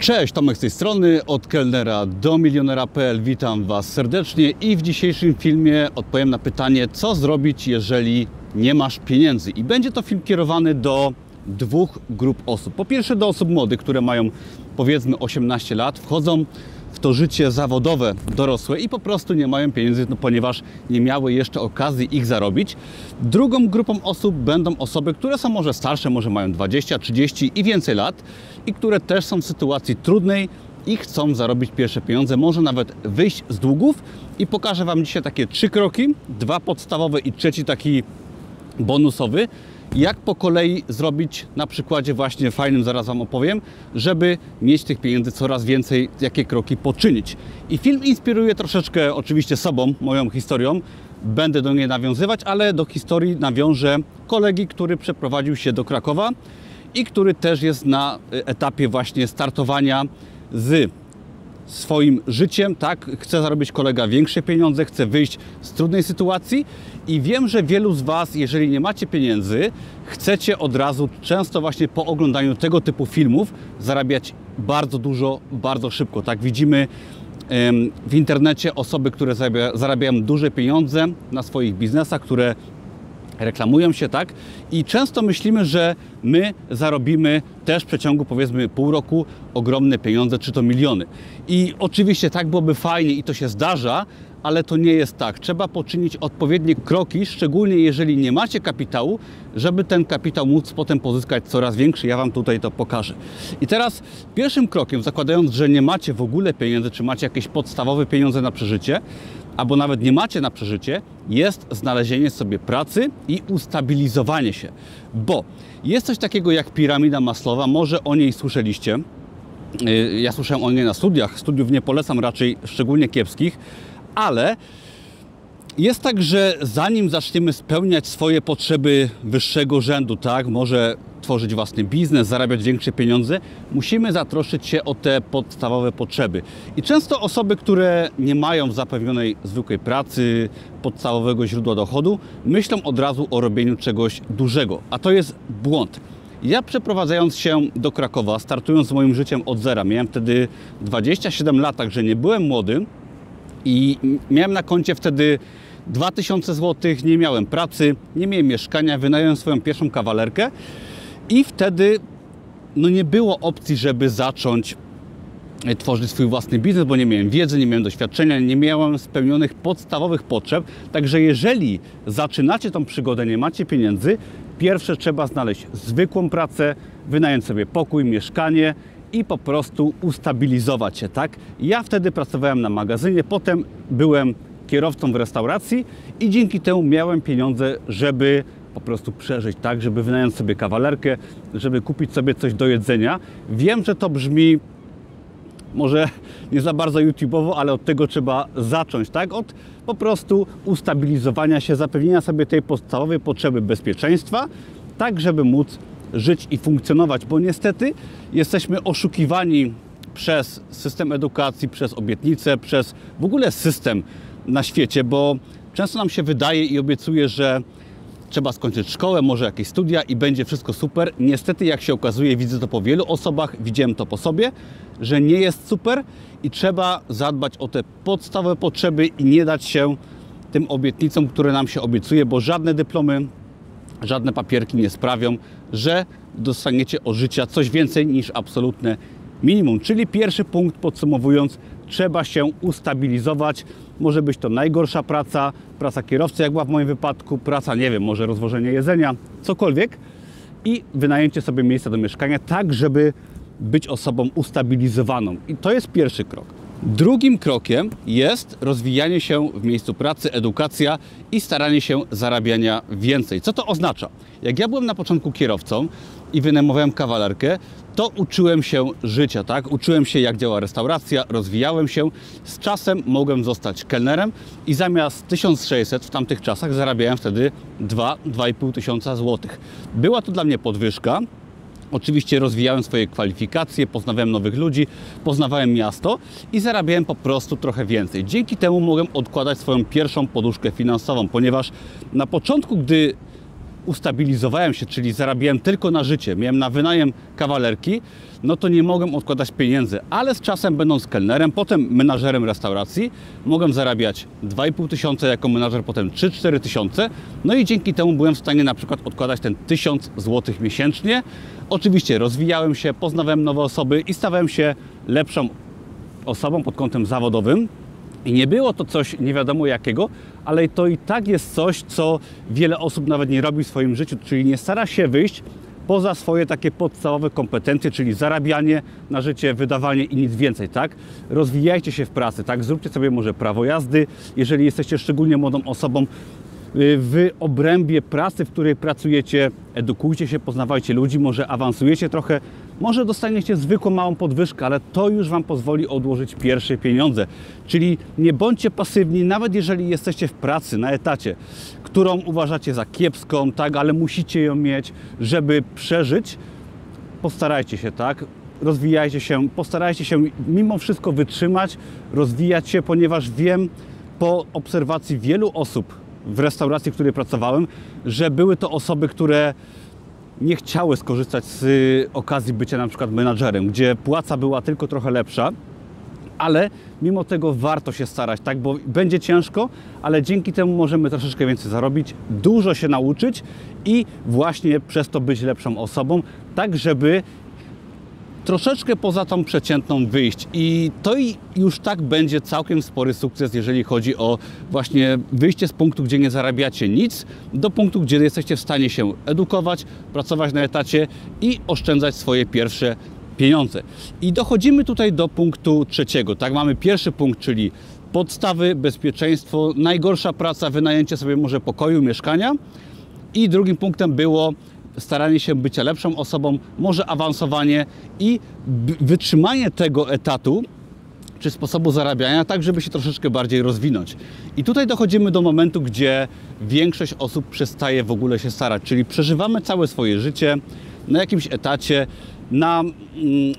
Cześć, Tomek z tej strony, od kelnera do milionera.pl. Witam Was serdecznie i w dzisiejszym filmie odpowiem na pytanie, co zrobić, jeżeli nie masz pieniędzy. I będzie to film kierowany do dwóch grup osób. Po pierwsze do osób młodych, które mają powiedzmy 18 lat, wchodzą w to życie zawodowe dorosłe i po prostu nie mają pieniędzy, no, ponieważ nie miały jeszcze okazji ich zarobić. Drugą grupą osób będą osoby, które są może starsze, może mają 20, 30 i więcej lat i które też są w sytuacji trudnej i chcą zarobić pierwsze pieniądze, może nawet wyjść z długów i pokażę Wam dzisiaj takie trzy kroki, dwa podstawowe i trzeci taki bonusowy, jak po kolei zrobić na przykładzie właśnie fajnym, zaraz Wam opowiem, żeby mieć tych pieniędzy coraz więcej, jakie kroki poczynić. I film inspiruje troszeczkę oczywiście sobą, moją historią, będę do niej nawiązywać, ale do historii nawiążę kolegi, który przeprowadził się do Krakowa i który też jest na etapie właśnie startowania z swoim życiem, tak? Chce zarobić kolega większe pieniądze, chce wyjść z trudnej sytuacji i wiem, że wielu z Was, jeżeli nie macie pieniędzy, chcecie od razu, często właśnie po oglądaniu tego typu filmów, zarabiać bardzo dużo, bardzo szybko, tak? Widzimy w internecie osoby, które zarabiają duże pieniądze na swoich biznesach, które reklamują się, tak? I często myślimy, że my zarobimy też w przeciągu powiedzmy pół roku ogromne pieniądze, czy to miliony. I oczywiście tak byłoby fajnie i to się zdarza, ale to nie jest tak. Trzeba poczynić odpowiednie kroki, szczególnie jeżeli nie macie kapitału, żeby ten kapitał móc potem pozyskać coraz większy. Ja Wam tutaj to pokażę. I teraz pierwszym krokiem, zakładając, że nie macie w ogóle pieniędzy, czy macie jakieś podstawowe pieniądze na przeżycie, albo nawet nie macie na przeżycie, jest znalezienie sobie pracy i ustabilizowanie się. Bo jest coś takiego jak piramida Maslowa, może o niej słyszeliście. Y, ja słyszałem o niej na studiach, studiów nie polecam raczej szczególnie kiepskich, ale jest tak, że zanim zaczniemy spełniać swoje potrzeby wyższego rzędu, tak, może tworzyć własny biznes, zarabiać większe pieniądze, musimy zatroszczyć się o te podstawowe potrzeby. I często osoby, które nie mają zapewnionej zwykłej pracy, podstawowego źródła dochodu, myślą od razu o robieniu czegoś dużego, a to jest błąd. Ja przeprowadzając się do Krakowa, startując z moim życiem od zera, miałem wtedy 27 lat, także nie byłem młody i miałem na koncie wtedy 2000 zł, nie miałem pracy, nie miałem mieszkania, wynająłem swoją pierwszą kawalerkę i wtedy no nie było opcji, żeby zacząć e, tworzyć swój własny biznes, bo nie miałem wiedzy, nie miałem doświadczenia, nie miałem spełnionych podstawowych potrzeb. Także jeżeli zaczynacie tą przygodę, nie macie pieniędzy, pierwsze trzeba znaleźć zwykłą pracę, wynająć sobie pokój, mieszkanie i po prostu ustabilizować się, tak? Ja wtedy pracowałem na magazynie, potem byłem kierowcą w restauracji i dzięki temu miałem pieniądze, żeby po prostu przeżyć, tak, żeby wynająć sobie kawalerkę, żeby kupić sobie coś do jedzenia. Wiem, że to brzmi może nie za bardzo YouTube'owo, ale od tego trzeba zacząć, tak? Od po prostu ustabilizowania się, zapewnienia sobie tej podstawowej potrzeby bezpieczeństwa, tak żeby móc żyć i funkcjonować, bo niestety jesteśmy oszukiwani przez system edukacji, przez obietnice, przez w ogóle system na świecie, bo często nam się wydaje i obiecuje, że trzeba skończyć szkołę, może jakieś studia i będzie wszystko super. Niestety, jak się okazuje, widzę to po wielu osobach, widziałem to po sobie, że nie jest super i trzeba zadbać o te podstawowe potrzeby i nie dać się tym obietnicom, które nam się obiecuje, bo żadne dyplomy, żadne papierki nie sprawią, że dostaniecie o życia coś więcej niż absolutne minimum. Czyli pierwszy punkt podsumowując, trzeba się ustabilizować. Może być to najgorsza praca, praca kierowcy, jak była w moim wypadku, praca, nie wiem, może rozwożenie jedzenia, cokolwiek i wynajęcie sobie miejsca do mieszkania, tak żeby być osobą ustabilizowaną. I to jest pierwszy krok. Drugim krokiem jest rozwijanie się w miejscu pracy, edukacja i staranie się zarabiania więcej. Co to oznacza? Jak ja byłem na początku kierowcą i wynajmowałem kawalerkę, to uczyłem się życia, tak? Uczyłem się, jak działa restauracja, rozwijałem się. Z czasem mogłem zostać kelnerem i zamiast 1600 w tamtych czasach zarabiałem wtedy 2-2,5 tysiąca złotych. Była to dla mnie podwyżka, Oczywiście rozwijałem swoje kwalifikacje, poznawałem nowych ludzi, poznawałem miasto i zarabiałem po prostu trochę więcej. Dzięki temu mogłem odkładać swoją pierwszą poduszkę finansową, ponieważ na początku, gdy ustabilizowałem się, czyli zarabiałem tylko na życie, miałem na wynajem kawalerki, no to nie mogłem odkładać pieniędzy, ale z czasem będąc kelnerem, potem menażerem restauracji, mogłem zarabiać 2,5 tysiąca jako menażer, potem 3-4 tysiące, no i dzięki temu byłem w stanie na przykład odkładać ten 1000 zł miesięcznie. Oczywiście rozwijałem się, poznawałem nowe osoby i stawałem się lepszą osobą pod kątem zawodowym. I nie było to coś nie wiadomo jakiego, ale to i tak jest coś, co wiele osób nawet nie robi w swoim życiu, czyli nie stara się wyjść poza swoje takie podstawowe kompetencje, czyli zarabianie na życie, wydawanie i nic więcej, tak? Rozwijajcie się w pracy, tak? Zróbcie sobie może prawo jazdy, jeżeli jesteście szczególnie młodą osobą, y, w obrębie pracy, w której pracujecie, edukujcie się, poznawajcie ludzi, może awansujecie trochę, może dostaniecie zwykłą małą podwyżkę, ale to już Wam pozwoli odłożyć pierwsze pieniądze. Czyli nie bądźcie pasywni, nawet jeżeli jesteście w pracy, na etacie, którą uważacie za kiepską, tak, ale musicie ją mieć, żeby przeżyć. Postarajcie się, tak? Rozwijajcie się, postarajcie się mimo wszystko wytrzymać, rozwijać się, ponieważ wiem po obserwacji wielu osób w restauracji, w której pracowałem, że były to osoby, które nie chciały skorzystać z y, okazji bycia na przykład menadżerem, gdzie płaca była tylko trochę lepsza, ale mimo tego warto się starać, tak, bo będzie ciężko, ale dzięki temu możemy troszeczkę więcej zarobić, dużo się nauczyć i właśnie przez to być lepszą osobą, tak żeby troszeczkę poza tą przeciętną wyjść. I to już tak będzie całkiem spory sukces, jeżeli chodzi o właśnie wyjście z punktu, gdzie nie zarabiacie nic, do punktu, gdzie jesteście w stanie się edukować, pracować na etacie i oszczędzać swoje pierwsze pieniądze. I dochodzimy tutaj do punktu trzeciego. Tak, mamy pierwszy punkt, czyli podstawy, bezpieczeństwo, najgorsza praca, wynajęcie sobie może pokoju, mieszkania. I drugim punktem było staranie się być lepszą osobą, może awansowanie i wytrzymanie tego etatu czy sposobu zarabiania, tak żeby się troszeczkę bardziej rozwinąć. I tutaj dochodzimy do momentu, gdzie większość osób przestaje w ogóle się starać, czyli przeżywamy całe swoje życie na jakimś etacie, na mm,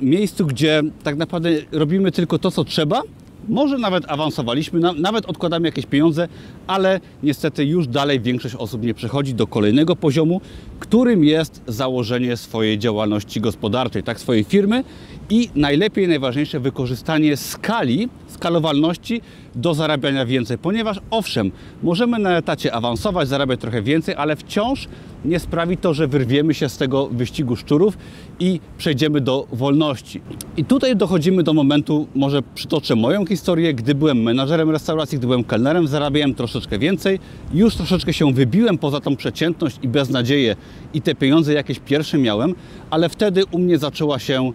miejscu, gdzie tak naprawdę robimy tylko to, co trzeba, może nawet awansowaliśmy, nawet odkładamy jakieś pieniądze, ale niestety już dalej większość osób nie przechodzi do kolejnego poziomu, którym jest założenie swojej działalności gospodarczej, tak swojej firmy i najlepiej, najważniejsze wykorzystanie skali, skalowalności do zarabiania więcej, ponieważ owszem, możemy na etacie awansować, zarabiać trochę więcej, ale wciąż nie sprawi to, że wyrwiemy się z tego wyścigu szczurów i przejdziemy do wolności. I tutaj dochodzimy do momentu, może przytoczę moją historię, gdy byłem menadżerem restauracji, gdy byłem kelnerem, zarabiałem troszeczkę więcej, już troszeczkę się wybiłem poza tą przeciętność i beznadzieję i te pieniądze jakieś pierwsze miałem, ale wtedy u mnie zaczęła się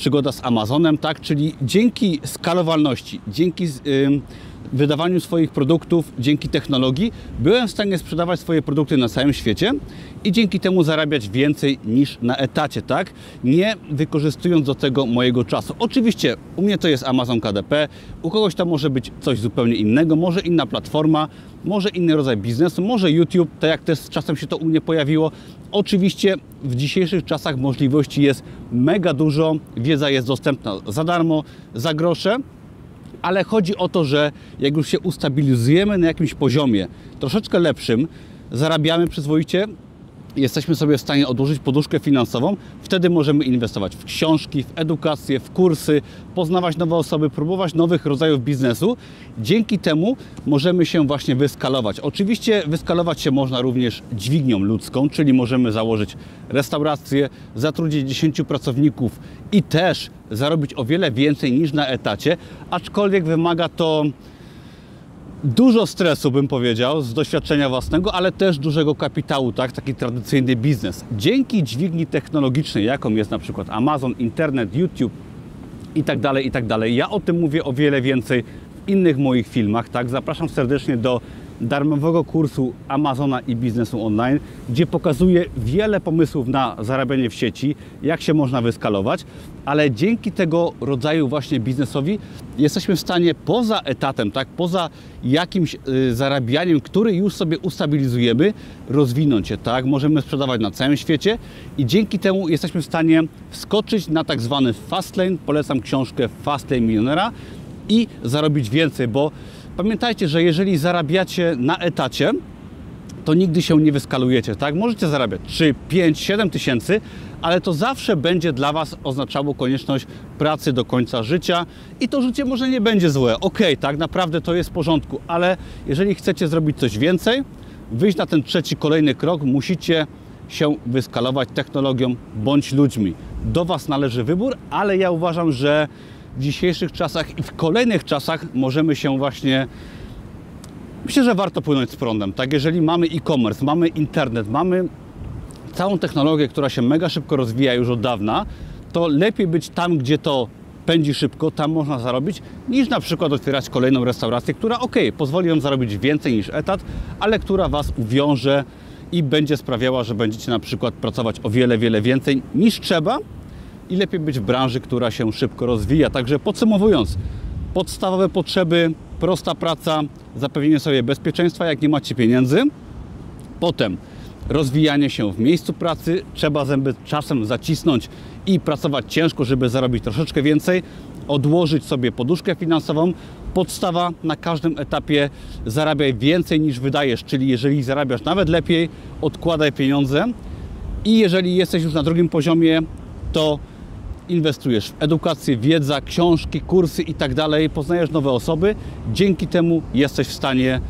przygoda z Amazonem, tak? Czyli dzięki skalowalności, dzięki wydawaniu swoich produktów, dzięki technologii, byłem w stanie sprzedawać swoje produkty na całym świecie i dzięki temu zarabiać więcej niż na etacie, tak? Nie wykorzystując do tego mojego czasu. Oczywiście u mnie to jest Amazon KDP, u kogoś to może być coś zupełnie innego, może inna platforma, może inny rodzaj biznesu, może YouTube, tak jak też czasem się to u mnie pojawiło. Oczywiście w dzisiejszych czasach możliwości jest mega dużo, wiedza jest dostępna za darmo, za grosze, ale chodzi o to, że jak już się ustabilizujemy na jakimś poziomie troszeczkę lepszym, zarabiamy przyzwoicie, jesteśmy sobie w stanie odłożyć poduszkę finansową, wtedy możemy inwestować w książki, w edukację, w kursy, poznawać nowe osoby, próbować nowych rodzajów biznesu. Dzięki temu możemy się właśnie wyskalować. Oczywiście wyskalować się można również dźwignią ludzką, czyli możemy założyć restaurację, zatrudnić 10 pracowników i też zarobić o wiele więcej niż na etacie, aczkolwiek wymaga to dużo stresu, bym powiedział, z doświadczenia własnego, ale też dużego kapitału, tak? taki tradycyjny biznes. Dzięki dźwigni technologicznej, jaką jest na przykład Amazon, internet, YouTube i tak dalej, i tak dalej. Ja o tym mówię o wiele więcej w innych moich filmach, tak? Zapraszam serdecznie do darmowego kursu Amazona i biznesu online, gdzie pokazuję wiele pomysłów na zarabianie w sieci, jak się można wyskalować, ale dzięki tego rodzaju właśnie biznesowi jesteśmy w stanie poza etatem, tak, poza jakimś y, zarabianiem, który już sobie ustabilizujemy, rozwinąć się, tak, możemy sprzedawać na całym świecie i dzięki temu jesteśmy w stanie wskoczyć na tak zwany fast lane, polecam książkę Fast Lane Milionera i zarobić więcej, bo Pamiętajcie, że jeżeli zarabiacie na etacie, to nigdy się nie wyskalujecie, tak? Możecie zarabiać 3, 5, 7 tysięcy, ale to zawsze będzie dla Was oznaczało konieczność pracy do końca życia i to życie może nie będzie złe. Ok, tak naprawdę to jest w porządku, ale jeżeli chcecie zrobić coś więcej, wyjść na ten trzeci, kolejny krok, musicie się wyskalować technologią bądź ludźmi. Do Was należy wybór, ale ja uważam, że w dzisiejszych czasach i w kolejnych czasach możemy się właśnie Myślę, że warto płynąć z prądem. Tak, jeżeli mamy e-commerce, mamy internet, mamy całą technologię, która się mega szybko rozwija już od dawna, to lepiej być tam, gdzie to pędzi szybko, tam można zarobić, niż na przykład otwierać kolejną restaurację, która ok, pozwoli Wam zarobić więcej niż etat, ale która Was uwiąże i będzie sprawiała, że będziecie na przykład pracować o wiele, wiele więcej niż trzeba i lepiej być w branży, która się szybko rozwija. Także podsumowując, podstawowe potrzeby, prosta praca, zapewnienie sobie bezpieczeństwa, jak nie macie pieniędzy. Potem rozwijanie się w miejscu pracy, trzeba zęby czasem zacisnąć i pracować ciężko, żeby zarobić troszeczkę więcej, odłożyć sobie poduszkę finansową. Podstawa na każdym etapie zarabiaj więcej niż wydajesz, czyli jeżeli zarabiasz nawet lepiej, odkładaj pieniądze i jeżeli jesteś już na drugim poziomie, to inwestujesz w edukację, wiedza, książki, kursy i tak poznajesz nowe osoby. Dzięki temu jesteś w stanie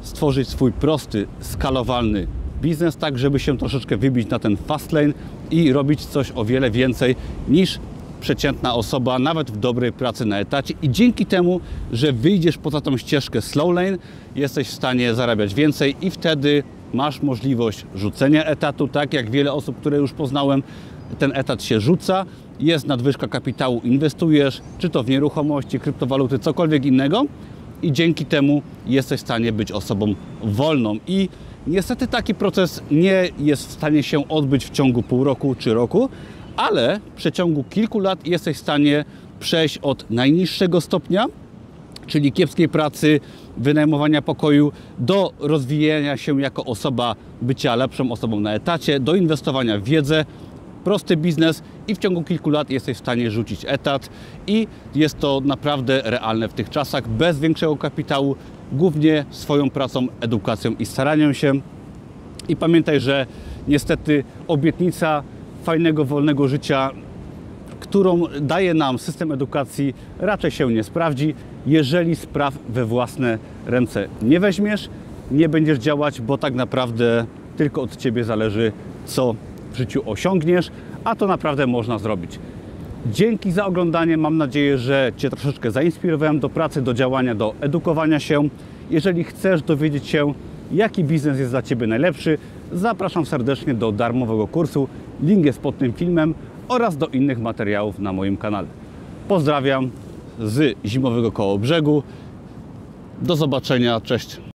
stworzyć swój prosty, skalowalny biznes, tak żeby się troszeczkę wybić na ten fast lane i robić coś o wiele więcej niż przeciętna osoba, nawet w dobrej pracy na etacie. I dzięki temu, że wyjdziesz poza tą ścieżkę slow lane, jesteś w stanie zarabiać więcej i wtedy masz możliwość rzucenia etatu, tak jak wiele osób, które już poznałem, ten etat się rzuca, jest nadwyżka kapitału, inwestujesz, czy to w nieruchomości, kryptowaluty, cokolwiek innego i dzięki temu jesteś w stanie być osobą wolną. I niestety taki proces nie jest w stanie się odbyć w ciągu pół roku czy roku, ale w przeciągu kilku lat jesteś w stanie przejść od najniższego stopnia, czyli kiepskiej pracy, wynajmowania pokoju, do rozwijania się jako osoba, bycia lepszą osobą na etacie, do inwestowania w wiedzę, prosty biznes i w ciągu kilku lat jesteś w stanie rzucić etat i jest to naprawdę realne w tych czasach, bez większego kapitału, głównie swoją pracą, edukacją i staraniem się. I pamiętaj, że niestety obietnica fajnego, wolnego życia, którą daje nam system edukacji, raczej się nie sprawdzi, jeżeli spraw we własne ręce nie weźmiesz, nie będziesz działać, bo tak naprawdę tylko od Ciebie zależy, co w życiu osiągniesz, a to naprawdę można zrobić. Dzięki za oglądanie. Mam nadzieję, że Cię troszeczkę zainspirowałem do pracy, do działania, do edukowania się. Jeżeli chcesz dowiedzieć się, jaki biznes jest dla Ciebie najlepszy, zapraszam serdecznie do darmowego kursu. Link jest pod tym filmem oraz do innych materiałów na moim kanale. Pozdrawiam z zimowego koło brzegu. Do zobaczenia. Cześć.